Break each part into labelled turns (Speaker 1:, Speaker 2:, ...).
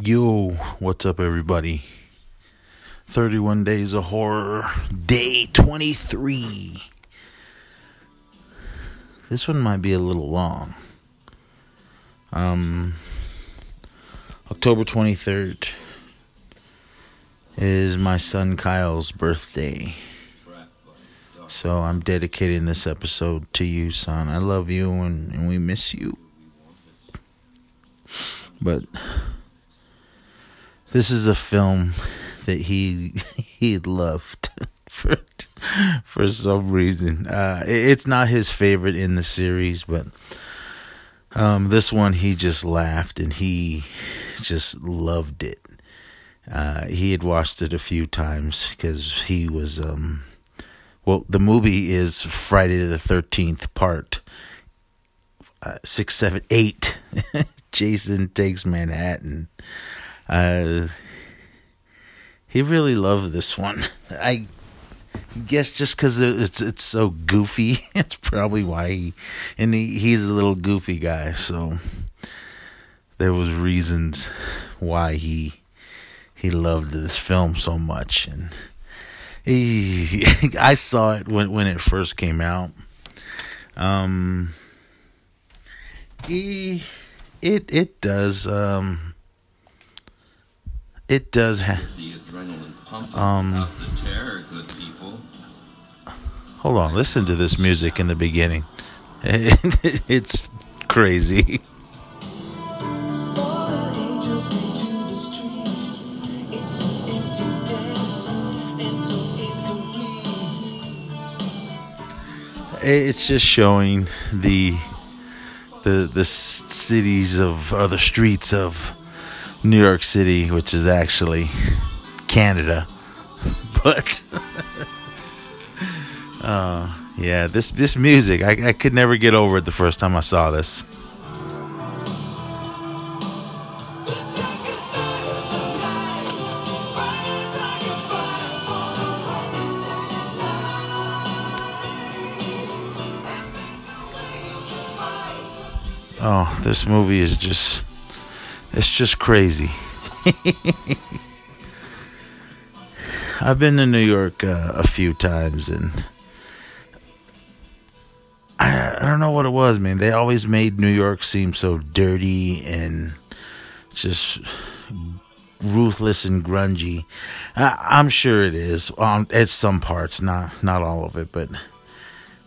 Speaker 1: Yo, what's up, everybody? 31 Days of Horror, day 23. This one might be a little long. Um, October 23rd is my son Kyle's birthday. So I'm dedicating this episode to you, son. I love you and, and we miss you. But this is a film that he he loved for for some reason. Uh, it's not his favorite in the series, but um, this one he just laughed and he just loved it. Uh, he had watched it a few times because he was um, well. The movie is Friday the Thirteenth Part uh, six, seven, eight. Jason takes Manhattan. Uh, he really loved this one. I guess just because it's it's so goofy, it's probably why he and he, he's a little goofy guy. So there was reasons why he he loved this film so much, and he I saw it when when it first came out. Um, he it it does um it does have the adrenaline um hold on listen to this music in the beginning. It's crazy. It's just showing the the the cities of other streets of New York City, which is actually Canada. But uh, yeah, this this music I, I could never get over it the first time I saw this. Oh, this movie is just it's just crazy. I've been to New York uh, a few times and I, I don't know what it was, man. They always made New York seem so dirty and just ruthless and grungy. I, am sure it is. Um, at some parts, not not all of it, but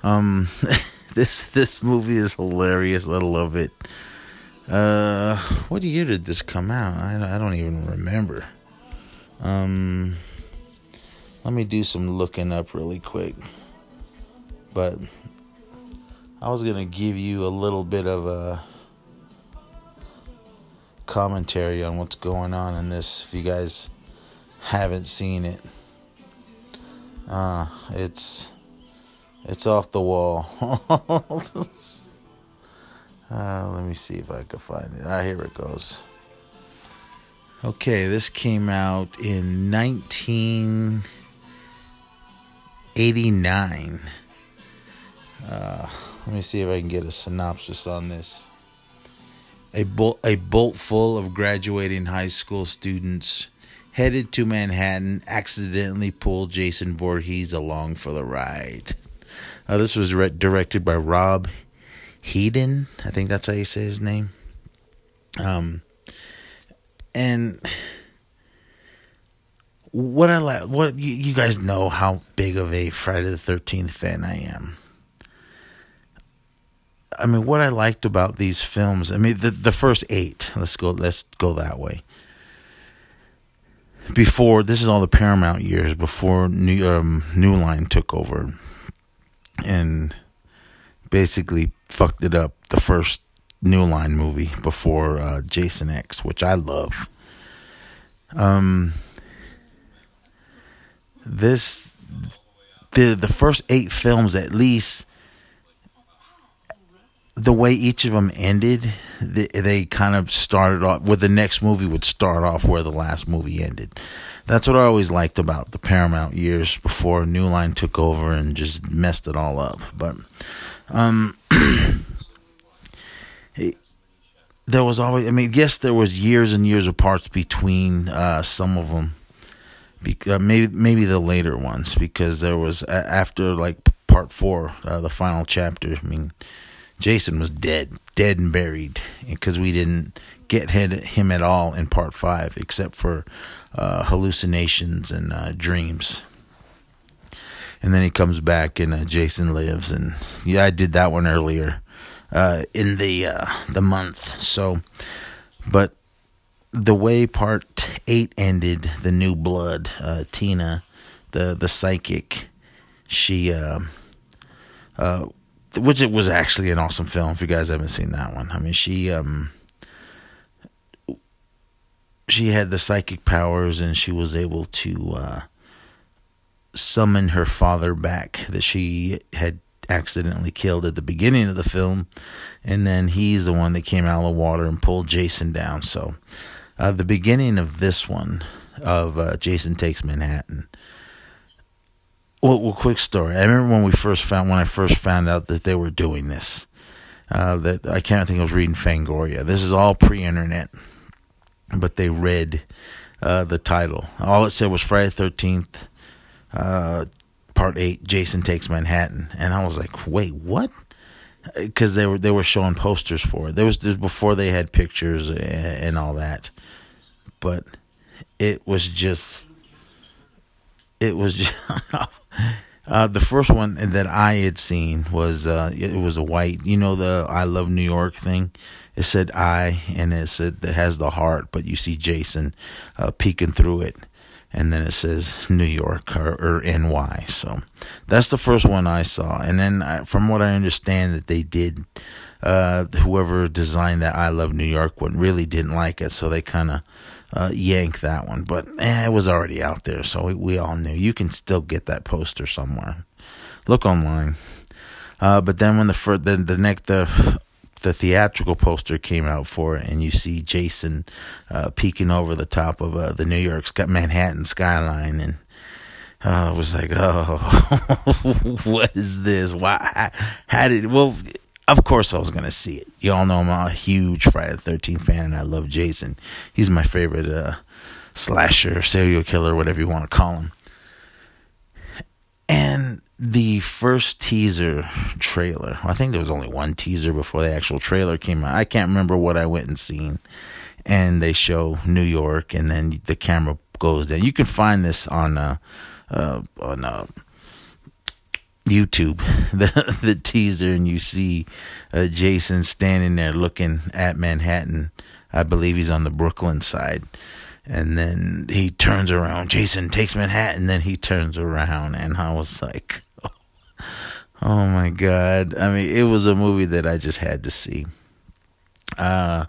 Speaker 1: um this this movie is hilarious. I love it. Uh, what year did this come out? I, I don't even remember. Um, let me do some looking up really quick. But I was gonna give you a little bit of a commentary on what's going on in this. If you guys haven't seen it, uh, it's it's off the wall. uh, let me see if I can find it. Ah, here it goes. Okay, this came out in 1989. Uh, let me see if I can get a synopsis on this. A bolt, a bolt full of graduating high school students headed to Manhattan accidentally pull Jason Voorhees along for the ride. Uh, this was re- directed by Rob Hedden. I think that's how you say his name. Um, and what I like, what you, you guys know how big of a Friday the Thirteenth fan I am. I mean, what I liked about these films, I mean, the the first eight. Let's go. Let's go that way. Before this is all the Paramount years before New um, New Line took over and basically fucked it up the first New Line movie before uh, Jason X, which I love. Um, this the the first eight films at least the way each of them ended they, they kind of started off where the next movie would start off where the last movie ended that's what I always liked about the Paramount years before New Line took over and just messed it all up. But um, there was always. I mean, yes, there was years and years of parts between uh, some of them. Be, uh, maybe maybe the later ones because there was after like part four, uh, the final chapter. I mean, Jason was dead, dead and buried, because we didn't get him at all in part five, except for uh, hallucinations and uh, dreams. And then he comes back, and uh, Jason lives, and yeah, I did that one earlier uh, in the uh, the month. So, but the way part eight ended, the new blood, uh, Tina, the the psychic, she which it was actually an awesome film. If you guys haven't seen that one, I mean, she um, she had the psychic powers, and she was able to uh, summon her father back that she had accidentally killed at the beginning of the film, and then he's the one that came out of the water and pulled Jason down. So, uh, the beginning of this one of uh, Jason Takes Manhattan well, well, quick story. I remember when we first found when I first found out that they were doing this. Uh, that I can't think I was reading Fangoria. This is all pre-internet, but they read uh, the title. All it said was Friday Thirteenth, uh, Part Eight. Jason takes Manhattan, and I was like, wait, what? Because they were they were showing posters for it. There was this before they had pictures and, and all that, but it was just it was just Uh, the first one that I had seen was uh, it was a white, you know, the "I love New York" thing. It said "I" and it said it has the heart, but you see Jason uh, peeking through it, and then it says New York or, or NY. So that's the first one I saw, and then I, from what I understand, that they did. Uh, whoever designed that "I love New York" one really didn't like it, so they kind of uh, yank that one. But eh, it was already out there, so we, we, all knew. You can still get that poster somewhere. Look online. Uh, but then when the the the next the the theatrical poster came out for it, and you see Jason uh, peeking over the top of uh, the New York Manhattan skyline, and uh, I was like, oh, what is this? Why? How, did well? Of course, I was gonna see it. You all know I'm a huge Friday the Thirteenth fan, and I love Jason. He's my favorite uh, slasher, serial killer, whatever you want to call him. And the first teaser trailer, I think there was only one teaser before the actual trailer came out. I can't remember what I went and seen. And they show New York, and then the camera goes down. You can find this on uh, uh on uh, YouTube, the the teaser, and you see uh, Jason standing there looking at Manhattan. I believe he's on the Brooklyn side, and then he turns around. Jason takes Manhattan, then he turns around, and I was like, oh, my god! I mean, it was a movie that I just had to see. Uh,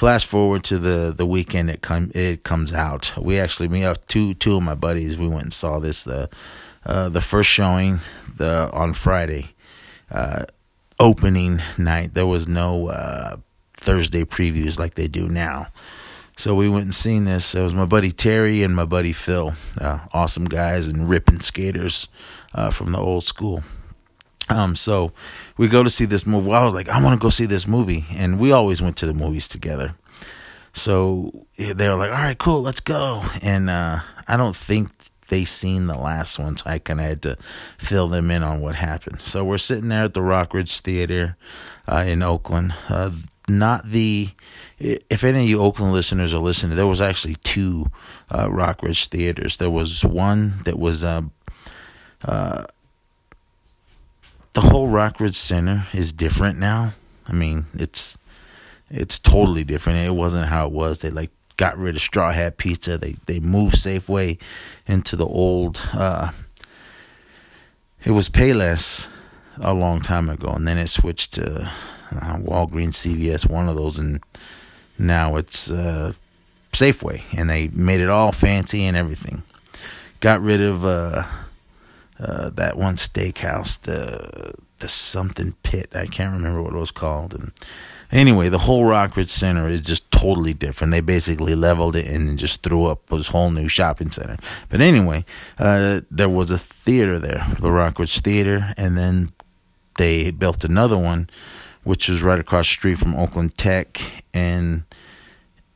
Speaker 1: flash forward to the the weekend it come it comes out. We actually me have two two of my buddies. We went and saw this the uh, the first showing the on Friday uh, opening night. There was no uh, Thursday previews like they do now. So we went and seen this. It was my buddy Terry and my buddy Phil, uh, awesome guys and ripping skaters uh, from the old school. Um, so we go to see this movie. Well, I was like, I want to go see this movie, and we always went to the movies together. So they were like, "All right, cool, let's go." And uh, I don't think they seen the last one, so I kind of had to fill them in on what happened. So we're sitting there at the Rockridge Theater uh, in Oakland. Uh, not the if any of you Oakland listeners are listening, there was actually two uh, Rockridge theaters. There was one that was uh, uh, the whole Rockridge Center is different now. I mean, it's it's totally different. It wasn't how it was. They like got rid of Straw Hat Pizza. They they moved Safeway into the old. Uh, it was Payless a long time ago, and then it switched to uh, Walgreens, CVS, one of those, and now it's uh, Safeway, and they made it all fancy and everything. Got rid of uh, that one steakhouse, the the something pit. I can't remember what it was called, and Anyway, the whole Rockridge Center is just totally different. They basically leveled it and just threw up this whole new shopping center. But anyway, uh, there was a theater there, the Rockridge Theater, and then they built another one which is right across the street from Oakland Tech. And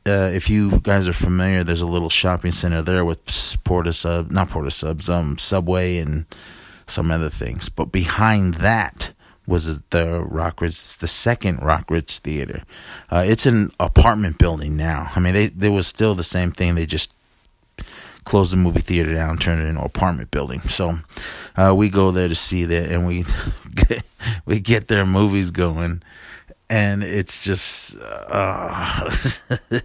Speaker 1: uh, if you guys are familiar, there's a little shopping center there with Porta Sub, not Porta Subs, um, Subway and some other things. But behind that was the Rockridge, the second Rockridge Theater. Uh, it's an apartment building now. I mean, they there was still the same thing. They just closed the movie theater down, turned it into an apartment building. So uh, we go there to see that, and we get, we get their movies going, and it's just uh,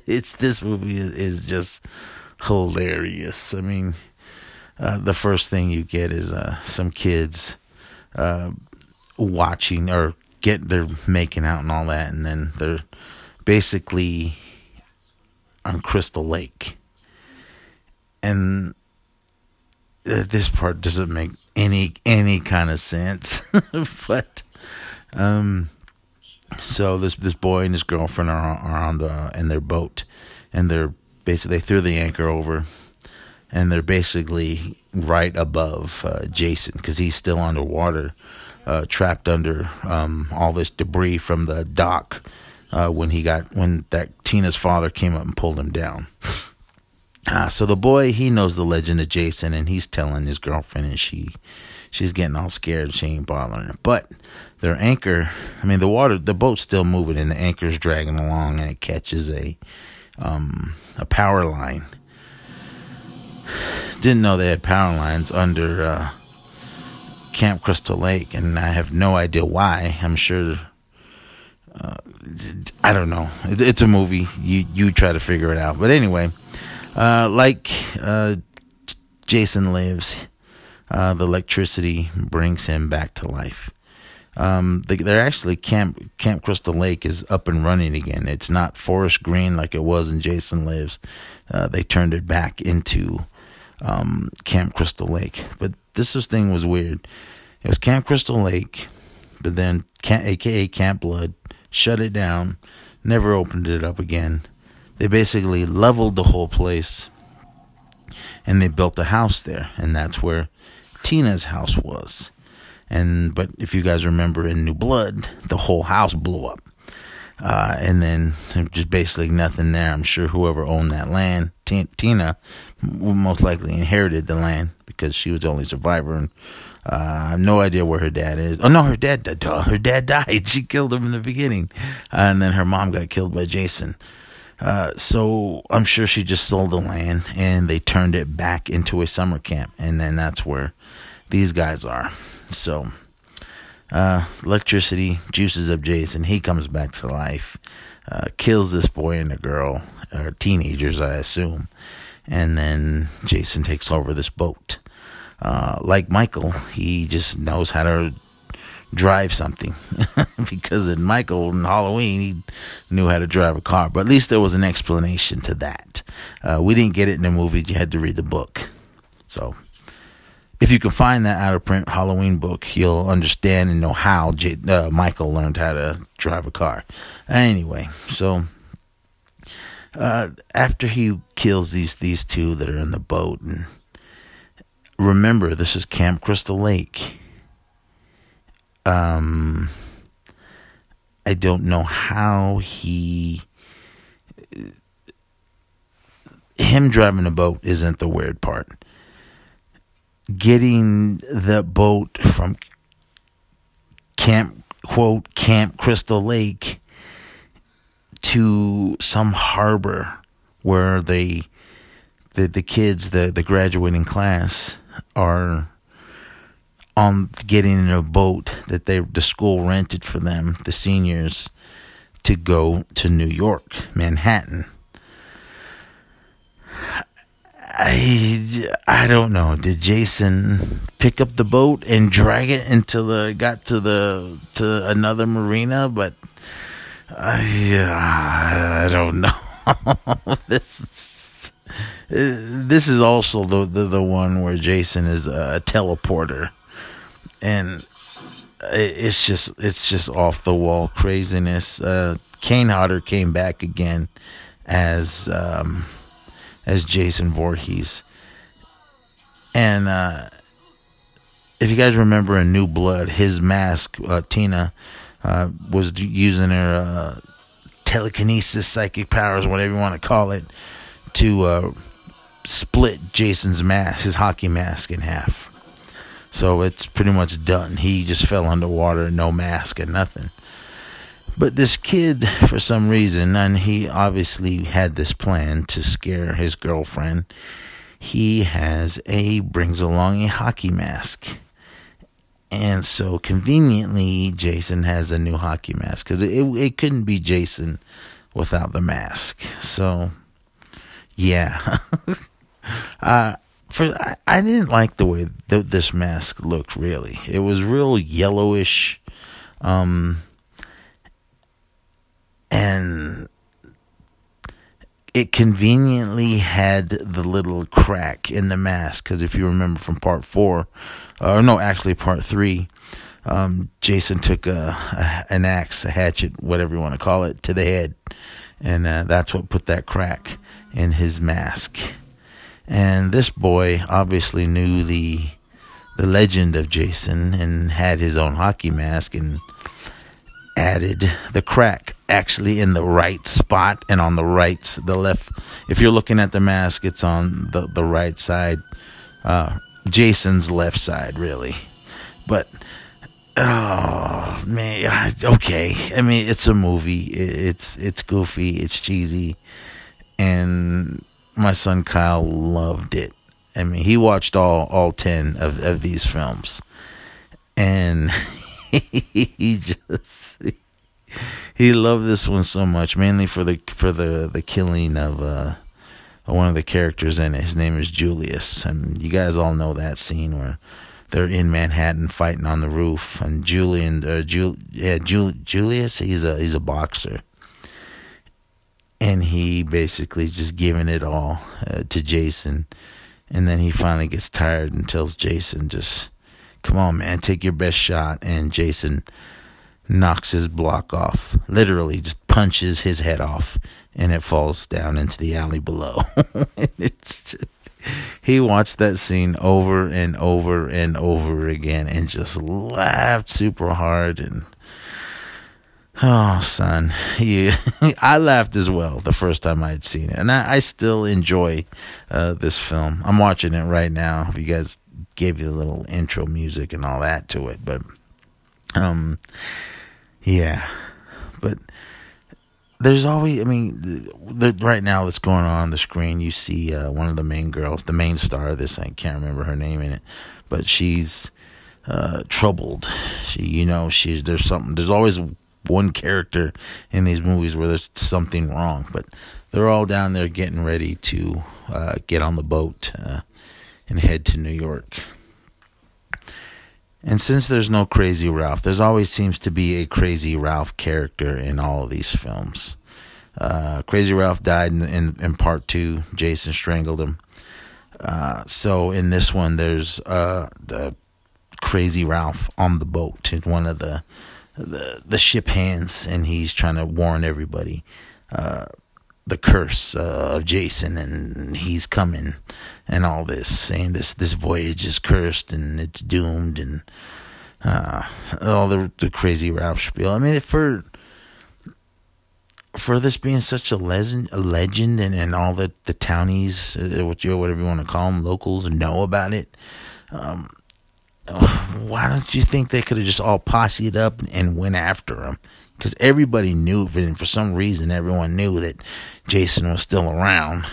Speaker 1: it's this movie is, just hilarious. I mean, uh, the first thing you get is uh, some kids uh, watching or get they're making out and all that, and then they're basically on Crystal Lake and uh, this part doesn't make any any kind of sense but um so this this boy and his girlfriend are, are on the in their boat and they're basically they threw the anchor over and they're basically right above uh, Jason because he's still underwater uh, trapped under um, all this debris from the dock uh, when he got when that Tina's father came up and pulled him down uh, so the boy he knows the legend of Jason, and he's telling his girlfriend, and she she's getting all scared. She ain't bothering her. But their anchor, I mean, the water, the boat's still moving, and the anchor's dragging along, and it catches a um, a power line. Didn't know they had power lines under uh, Camp Crystal Lake, and I have no idea why. I'm sure. Uh, I don't know. it's a movie. You you try to figure it out. But anyway, uh, like uh, Jason lives, uh, the electricity brings him back to life. Um, they, are actually Camp Camp Crystal Lake is up and running again. It's not forest green like it was in Jason Lives. Uh, they turned it back into um, Camp Crystal Lake. But this was, thing was weird. It was Camp Crystal Lake, but then Camp, AKA Camp Blood shut it down, never opened it up again. They basically leveled the whole place and they built a house there, and that's where Tina's house was. And but if you guys remember in New Blood, the whole house blew up. Uh, and then just basically nothing there. I'm sure whoever owned that land, T- Tina, most likely inherited the land because she was the only survivor. And uh, I have no idea where her dad is. Oh no, her dad, her dad died. She killed him in the beginning, uh, and then her mom got killed by Jason. Uh, so I'm sure she just sold the land and they turned it back into a summer camp. And then that's where these guys are. So, uh, electricity juices up Jason. He comes back to life, uh, kills this boy and a girl, or teenagers, I assume. And then Jason takes over this boat. Uh, like Michael, he just knows how to drive something because in Michael in Halloween he knew how to drive a car, but at least there was an explanation to that. Uh, we didn't get it in the movie; you had to read the book. So, if you can find that out of print Halloween book, you'll understand and know how J- uh, Michael learned how to drive a car. Anyway, so. Uh, after he kills these these two that are in the boat, and remember, this is Camp Crystal Lake um, I don't know how he. Him driving a boat isn't the weird part. Getting the boat from Camp, quote, Camp Crystal Lake to some harbor where they, the, the kids, the, the graduating class, are on getting in a boat that they the school rented for them, the seniors, to go to New York, Manhattan. I, I don't know. Did Jason pick up the boat and drag it until the got to the to another marina? But I I don't know. this this is also the, the the one where Jason is a teleporter and it's just it's just off the wall craziness. Uh, Kane Hodder came back again as um, as Jason Voorhees, and uh, if you guys remember in New Blood, his mask, uh, Tina, uh, was using her uh, telekinesis, psychic powers, whatever you want to call it, to uh, split Jason's mask, his hockey mask, in half. So it's pretty much done. He just fell underwater, no mask and nothing. But this kid, for some reason, and he obviously had this plan to scare his girlfriend, he has a, brings along a hockey mask. And so conveniently, Jason has a new hockey mask because it, it couldn't be Jason without the mask. So, yeah. uh, for I, didn't like the way th- this mask looked. Really, it was real yellowish, um, and it conveniently had the little crack in the mask. Because if you remember from part four, or no, actually part three, um, Jason took a, a, an axe, a hatchet, whatever you want to call it, to the head, and uh, that's what put that crack in his mask. And this boy obviously knew the the legend of Jason and had his own hockey mask and added the crack actually in the right spot and on the right the left. If you're looking at the mask it's on the the right side uh, Jason's left side really. But oh man okay. I mean it's a movie. It's it's goofy. It's cheesy. And my son Kyle loved it. I mean, he watched all all ten of, of these films, and he just he loved this one so much, mainly for the for the the killing of uh, one of the characters in it. His name is Julius, and you guys all know that scene where they're in Manhattan fighting on the roof, and Julian, uh, Jul, yeah, Jul, Julius, he's a he's a boxer, and he basically just giving it all uh, to Jason. And then he finally gets tired and tells Jason, just come on, man, take your best shot. And Jason knocks his block off, literally just punches his head off, and it falls down into the alley below. it's just, he watched that scene over and over and over again and just laughed super hard and Oh, son, you, I laughed as well the first time I had seen it, and I, I still enjoy uh, this film. I'm watching it right now. If you guys gave you a little intro music and all that to it, but um, yeah, but there's always, I mean, the, right now that's going on on the screen, you see uh, one of the main girls, the main star of this. I can't remember her name in it, but she's uh, troubled. She, you know, she's there's something. There's always one character in these movies where there's something wrong, but they're all down there getting ready to uh, get on the boat uh, and head to New York. And since there's no Crazy Ralph, there's always seems to be a Crazy Ralph character in all of these films. Uh, Crazy Ralph died in, in, in, part two. Jason strangled him. Uh, so in this one, there's uh, the Crazy Ralph on the boat in one of the the the ship hands, and he's trying to warn everybody uh, the curse uh, of Jason, and he's coming, and all this, saying this this voyage is cursed and it's doomed, and uh, all the the crazy Ralph spiel. I mean, for for this being such a legend, a legend, and, and all the the townies, uh, whatever you want to call them, locals know about it. Um, why don't you think they could have just all posseed up and went after him? Because everybody knew, and for some reason, everyone knew that Jason was still around.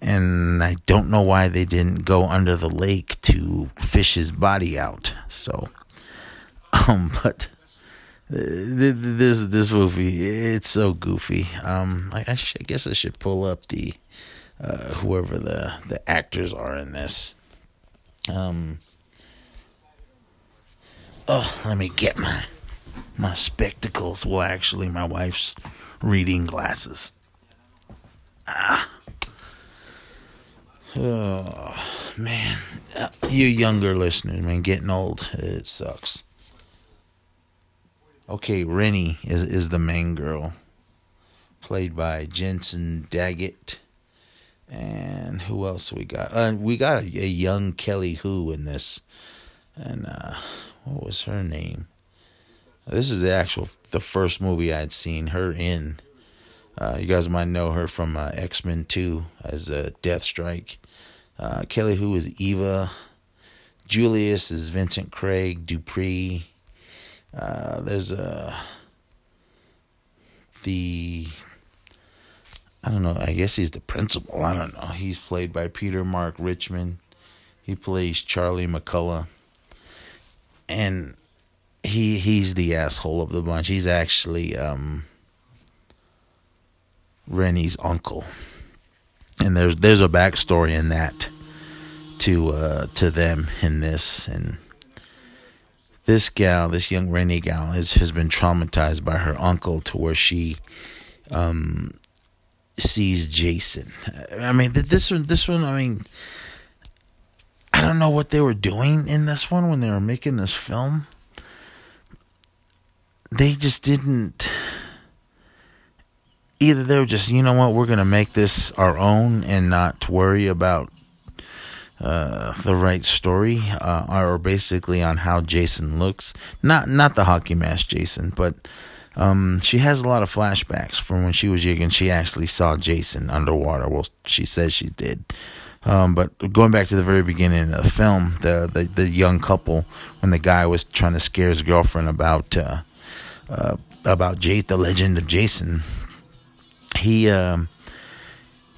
Speaker 1: And I don't know why they didn't go under the lake to fish his body out. So, um, but uh, this this movie, it's so goofy. Um, I, I, I guess I should pull up the uh, whoever the the actors are in this. Um Oh, let me get my my spectacles. Well, actually, my wife's reading glasses. Ah. Oh, man. Uh, you younger listeners, man, getting old, it sucks. Okay, Rennie is, is the main girl, played by Jensen Daggett. And who else we got? Uh, we got a, a young Kelly Hu in this. And, uh, what was her name? This is the actual the first movie I'd seen her in. Uh, you guys might know her from uh, X Men Two as uh, Deathstrike. Uh, Kelly Hu is Eva. Julius is Vincent Craig Dupree. Uh, there's a the I don't know. I guess he's the principal. I don't know. He's played by Peter Mark Richmond. He plays Charlie McCulloch, and he he's the asshole of the bunch. He's actually um, Rennie's uncle, and there's there's a backstory in that to uh, to them in this and this gal, this young Rennie gal, has has been traumatized by her uncle to where she um, sees Jason. I mean, this one, this one, I mean, I don't know what they were doing in this one when they were making this film. They just didn't. Either they were just, you know what, we're going to make this our own and not worry about uh, the right story, uh, or basically on how Jason looks. Not not the hockey mask Jason, but um, she has a lot of flashbacks from when she was young and she actually saw Jason underwater. Well, she says she did. Um, but going back to the very beginning of the film, the, the, the young couple, when the guy was trying to scare his girlfriend about uh, uh, about Jay, the legend of Jason, he um,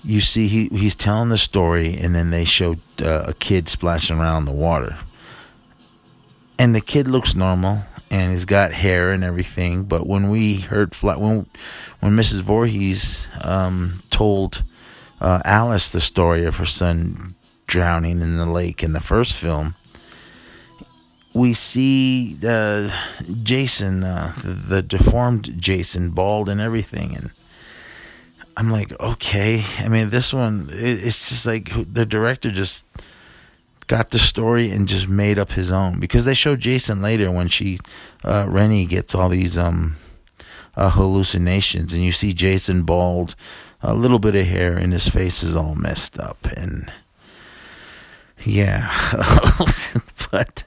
Speaker 1: you see he he's telling the story, and then they show uh, a kid splashing around in the water, and the kid looks normal and he's got hair and everything. But when we heard flat, when when Mrs. Voorhees um, told uh, Alice the story of her son drowning in the lake in the first film, we see uh, Jason, uh, the, deformed Jason, bald and everything, and I'm like, okay. I mean, this one, it's just like the director just got the story and just made up his own because they show Jason later when she uh, Rennie gets all these um uh, hallucinations and you see Jason bald, a little bit of hair and his face is all messed up and yeah, but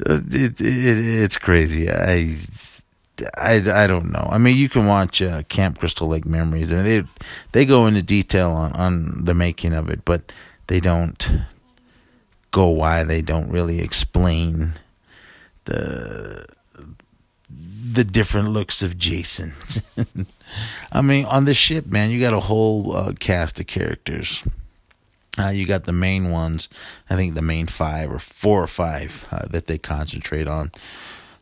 Speaker 1: it, it, it's crazy. I. I, I don't know. I mean, you can watch uh, Camp Crystal Lake Memories. I mean, they they go into detail on, on the making of it, but they don't go why they don't really explain the the different looks of Jason. I mean, on the ship, man, you got a whole uh, cast of characters. Uh, you got the main ones. I think the main five or four or five uh, that they concentrate on.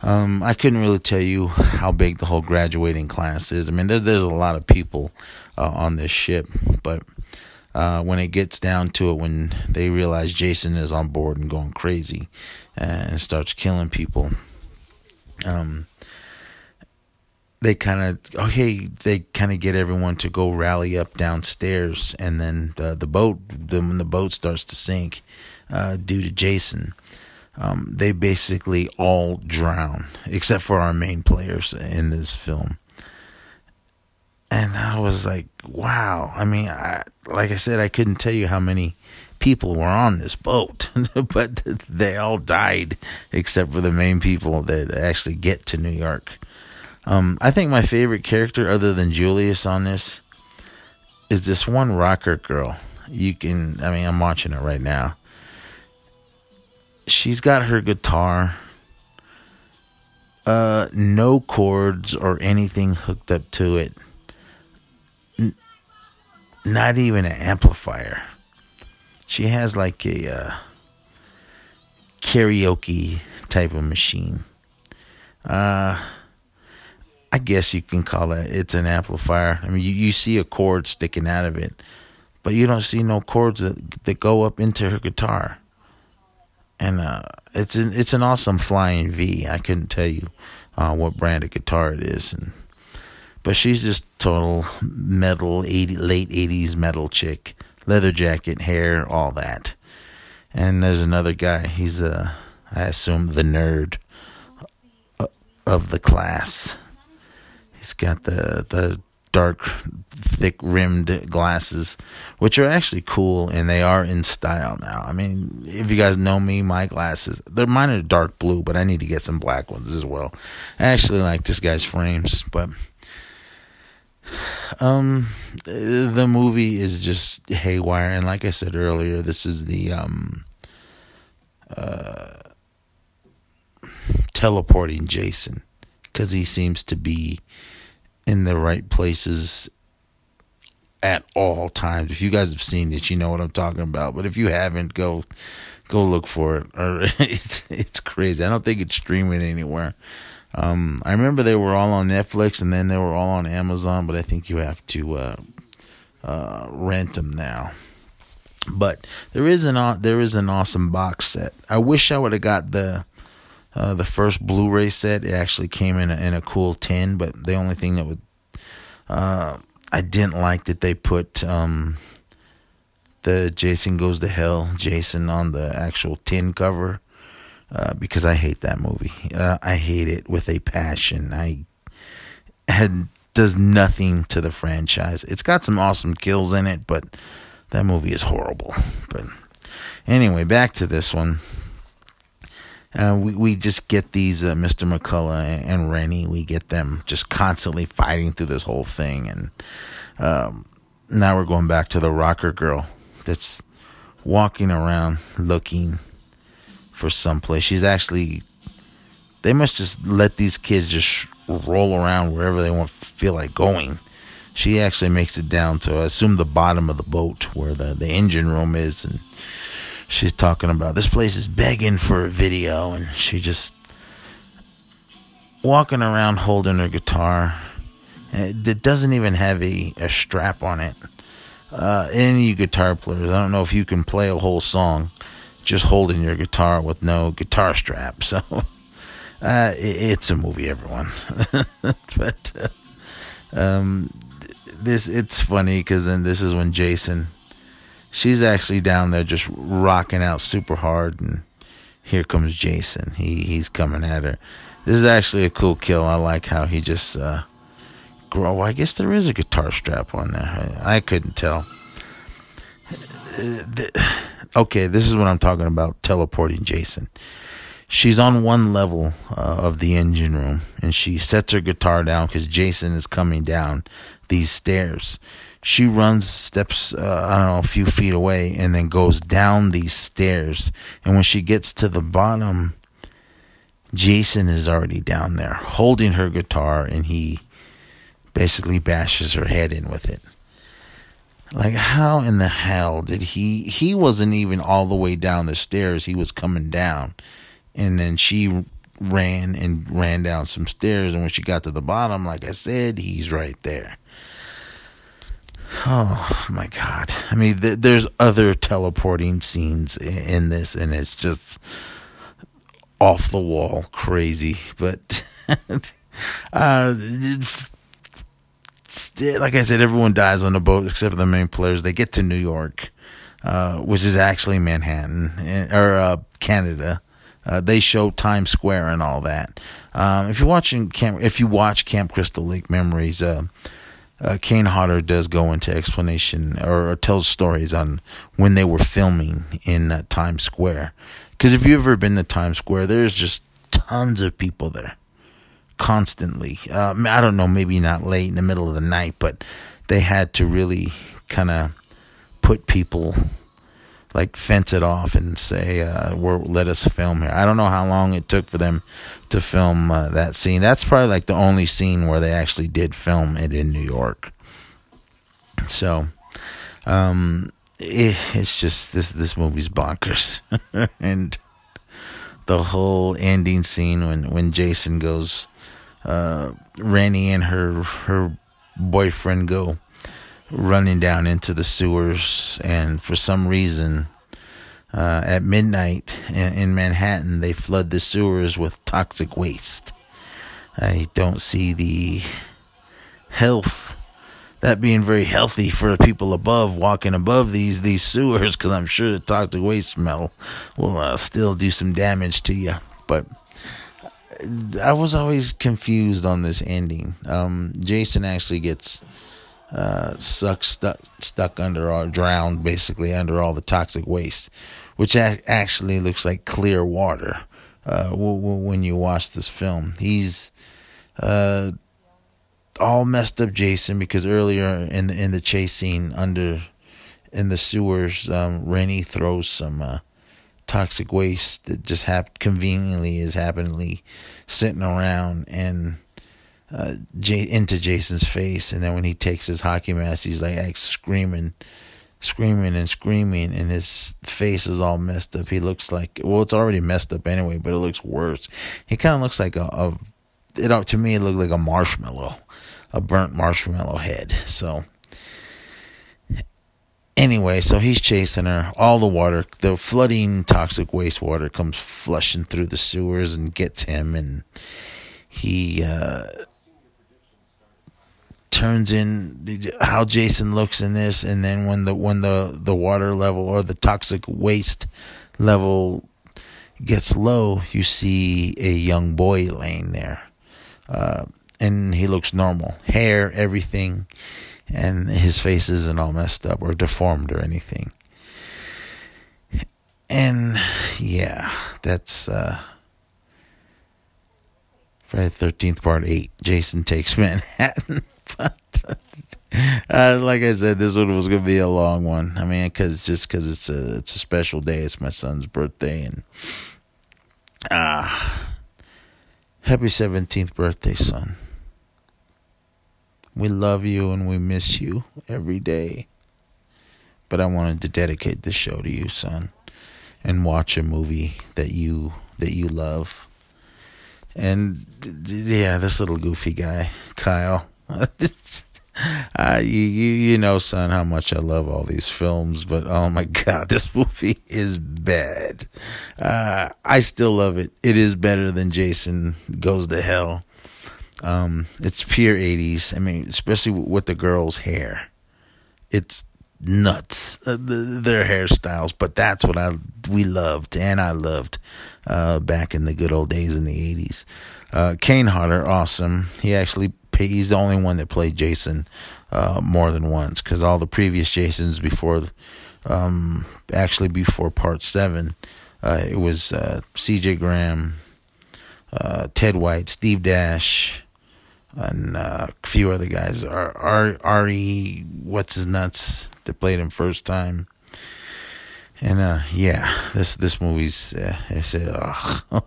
Speaker 1: Um, I couldn't really tell you how big the whole graduating class is. I mean, there's there's a lot of people uh, on this ship, but uh, when it gets down to it, when they realize Jason is on board and going crazy and starts killing people, um, they kind of okay, they kind of get everyone to go rally up downstairs, and then the, the boat, when the boat starts to sink uh, due to Jason. Um, they basically all drown except for our main players in this film and I was like, wow. I mean, I, like I said, I couldn't tell you how many people were on this boat, but they all died except for the main people that actually get to New York. Um, I think my favorite character, other than Julius on this, is this one rocker girl. You can, I mean, I'm watching it right now. She's got her guitar. Uh, no chords or anything hooked up to it not even an amplifier. She has like a uh, karaoke type of machine. Uh, I guess you can call it. It's an amplifier. I mean, you, you see a cord sticking out of it, but you don't see no cords that, that go up into her guitar. And uh, it's an it's an awesome flying V. I couldn't tell you uh, what brand of guitar it is, and but she's just total metal 80, late 80s metal chick leather jacket hair all that and there's another guy he's a i assume the nerd of the class he's got the the dark thick rimmed glasses, which are actually cool and they are in style now. I mean, if you guys know me, my glasses, they're mine are dark blue, but I need to get some black ones as well. I actually like this guy's frames, but um the movie is just haywire and like I said earlier, this is the um uh teleporting Jason because he seems to be in the right places at all times. If you guys have seen this, you know what I'm talking about. But if you haven't, go go look for it. Or it's it's crazy. I don't think it's streaming anywhere. Um, I remember they were all on Netflix and then they were all on Amazon, but I think you have to uh, uh, rent them now. But there is an there is an awesome box set. I wish I would have got the uh, the first Blu-ray set. It actually came in a, in a cool tin, but the only thing that would uh, I didn't like that they put um, the Jason Goes to Hell Jason on the actual tin cover uh, because I hate that movie. Uh, I hate it with a passion. I had does nothing to the franchise. It's got some awesome kills in it, but that movie is horrible. But anyway, back to this one. Uh, we we just get these uh, Mr. McCulloch and Rennie. We get them just constantly fighting through this whole thing, and um, now we're going back to the rocker girl that's walking around looking for someplace. She's actually. They must just let these kids just roll around wherever they want feel like going. She actually makes it down to I assume the bottom of the boat where the, the engine room is and she's talking about this place is begging for a video and she just walking around holding her guitar. It doesn't even have a, a strap on it. Uh, any guitar players i don't know if you can play a whole song just holding your guitar with no guitar strap so uh, it, it's a movie everyone. But uh, um, this it's funny because then this is when jason she's actually down there just rocking out super hard and here comes Jason. He he's coming at her. This is actually a cool kill. I like how he just uh grow. I guess there is a guitar strap on there. I, I couldn't tell. Okay, this is what I'm talking about teleporting Jason. She's on one level uh, of the engine room and she sets her guitar down because Jason is coming down these stairs she runs steps uh, i don't know a few feet away and then goes down these stairs. And when she gets to the bottom jason is already down there holding her guitar and he basically bashes her head in with it. Like how in the hell did he he wasn't even all the way down the stairs. He was coming down. And then she ran and ran down some stairs. And when she got to the bottom like i said he's right there Oh my god! I mean, th- there's other teleporting scenes in, in this, and it's just off the wall crazy. But uh, like I said, everyone dies on the boat except for the main players. They get to New York, uh, which is actually Manhattan eh, or uh, Canada. Uh, they show Times Square and all that. Um, if you're watching Camp, if you watch Camp Crystal Lake Memories, uh, Kane Hodder does go into explanation or, or, tells stories on when they were filming in uh, Times Square. Because if you've ever been to Times Square, there's just tons of people there constantly. Um, I don't know, maybe not late in the middle of the night, but they had to really kind of put people like fence it off and say, uh, "Let us film here." I don't know how long it took for them to film uh, that scene. That's probably like the only scene where they actually did film it in New York. So, um, it, it's just this this movie's bonkers, and the whole ending scene when when Jason goes, uh, Rennie and her her boyfriend go running down into the sewers, and for some reason, uh, at midnight in, in, Manhattan, they flood the sewers with toxic waste. I don't see the health that being very healthy for the people above walking above these these sewers because I'm sure the toxic waste smell will uh, still do some damage to you. But I was always confused on this ending. Um, Jason actually gets uh, suck stuck stuck under or drowned basically under all the toxic waste, which actually looks like clear water uh, when you watch this film. He's uh, all messed up, Jason, because earlier in the in the chase scene under in the sewers, um, Rennie throws some uh, toxic waste that just hap- conveniently is happenly sitting around and uh, J- into Jason's face, and then when he takes his hockey mask, he's like screaming, screaming and screaming, and his face is all messed up. He looks like well, it's already messed up anyway, but it looks worse. He kind of looks like a, a it to me it looked like a marshmallow, a burnt marshmallow head. So anyway, so he's chasing her. All the water, the flooding toxic wastewater comes flushing through the sewers and gets him, and he uh, turns in how Jason looks in this, and then when the when the the water level or the toxic waste level gets low, you see a young boy laying there, uh, and he looks normal, hair, everything, and his face isn't all messed up or deformed or anything. And yeah, that's uh, Friday the 13th, part 8. Jason Takes Manhattan. But, uh, like I said, this one was to be a long one. I mean, cause, just because it's a, it's a special day. It's my son's birthday. And uh, happy 17th birthday, son. We love you and we miss you every day. But I wanted to dedicate this show to you, son, and watch a movie that you that you love and yeah, this little goofy guy, Kyle. uh, you, you you know, son, how much I love all these films, but oh my god, this movie is bad. Uh, I still love it. It is better than Jason Goes to Hell. Um, it's pure '80s. I mean, especially with the girl's hair. It's nuts uh, the, their hairstyles but that's what i we loved and i loved uh, back in the good old days in the 80s uh, kane hodder awesome he actually he's the only one that played jason uh, more than once because all the previous jasons before um, actually before part 7 uh, it was uh, cj graham ted white steve dash and a few other guys. Ari, what's his nuts? that played him first time. And uh, yeah, this this movie's uh, it's uh,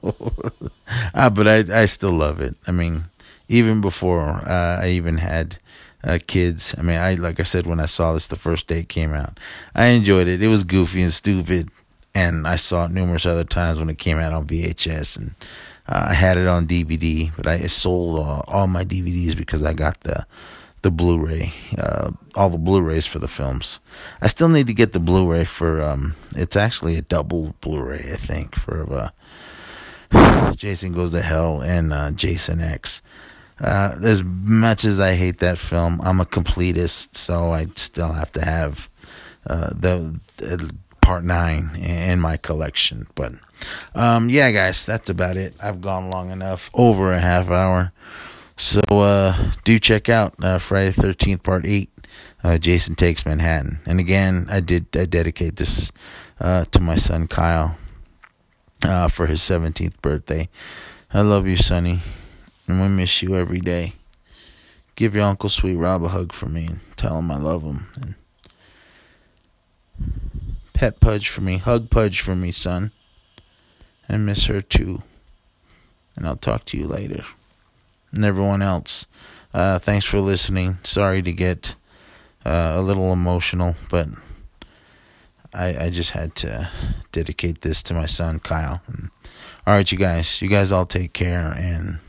Speaker 1: ah, but I I still love it. I mean, even before uh, I even had uh, kids. I mean, I like I said when I saw this the first day it came out, I enjoyed it. It was goofy and stupid, and I saw it numerous other times when it came out on VHS, and uh, I had it on DVD. But I sold uh, all my DVDs because I got the the Blu-ray, uh, all the Blu-rays for the films. I still need to get the Blu-ray for. Um, it's actually a double Blu-ray, I think, for uh, Jason Goes to Hell and uh, Jason X. Uh, as much as I hate that film, I'm a completist, so I still have to have uh, the, the, part nine in my collection. But um, yeah, guys, that's about it. I've gone long enough, over a half hour. So uh, do check out uh, Friday Thirteenth Part Eight. Uh, Jason takes Manhattan, and again, I did I dedicate this uh, to my son Kyle for his seventeenth birthday. I love you, Sonny, and we miss you every day. Give your Uncle Sweet Rob a hug for me and tell him I love him. And pet Pudge for me, hug Pudge for me, son. I miss her too. And I'll talk to you later and everyone else. Uh, thanks for listening. Sorry to get uh, a little emotional, but I, I just had to dedicate this to my son, Kyle. All right, you guys. You guys all take care and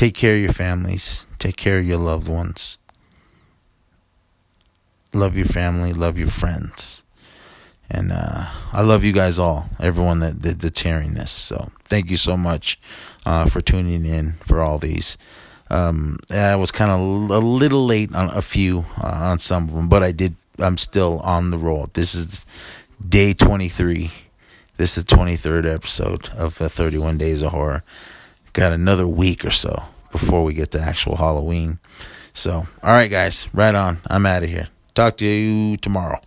Speaker 1: take care of your families. Take care of your loved ones. Love your family. Love your friends. And uh, I love you guys all, everyone that, that, that's hearing this. So thank you so much uh, for tuning in for all these. Um, I was kind of a little late on a few uh, on some of them, but I did. I'm still on the roll. This is day 23. This is the 23rd episode of uh, 31 Days of Horror. Got another week or so before we get to actual Halloween. So, all right, guys, right on. I'm out of here. Talk to you tomorrow.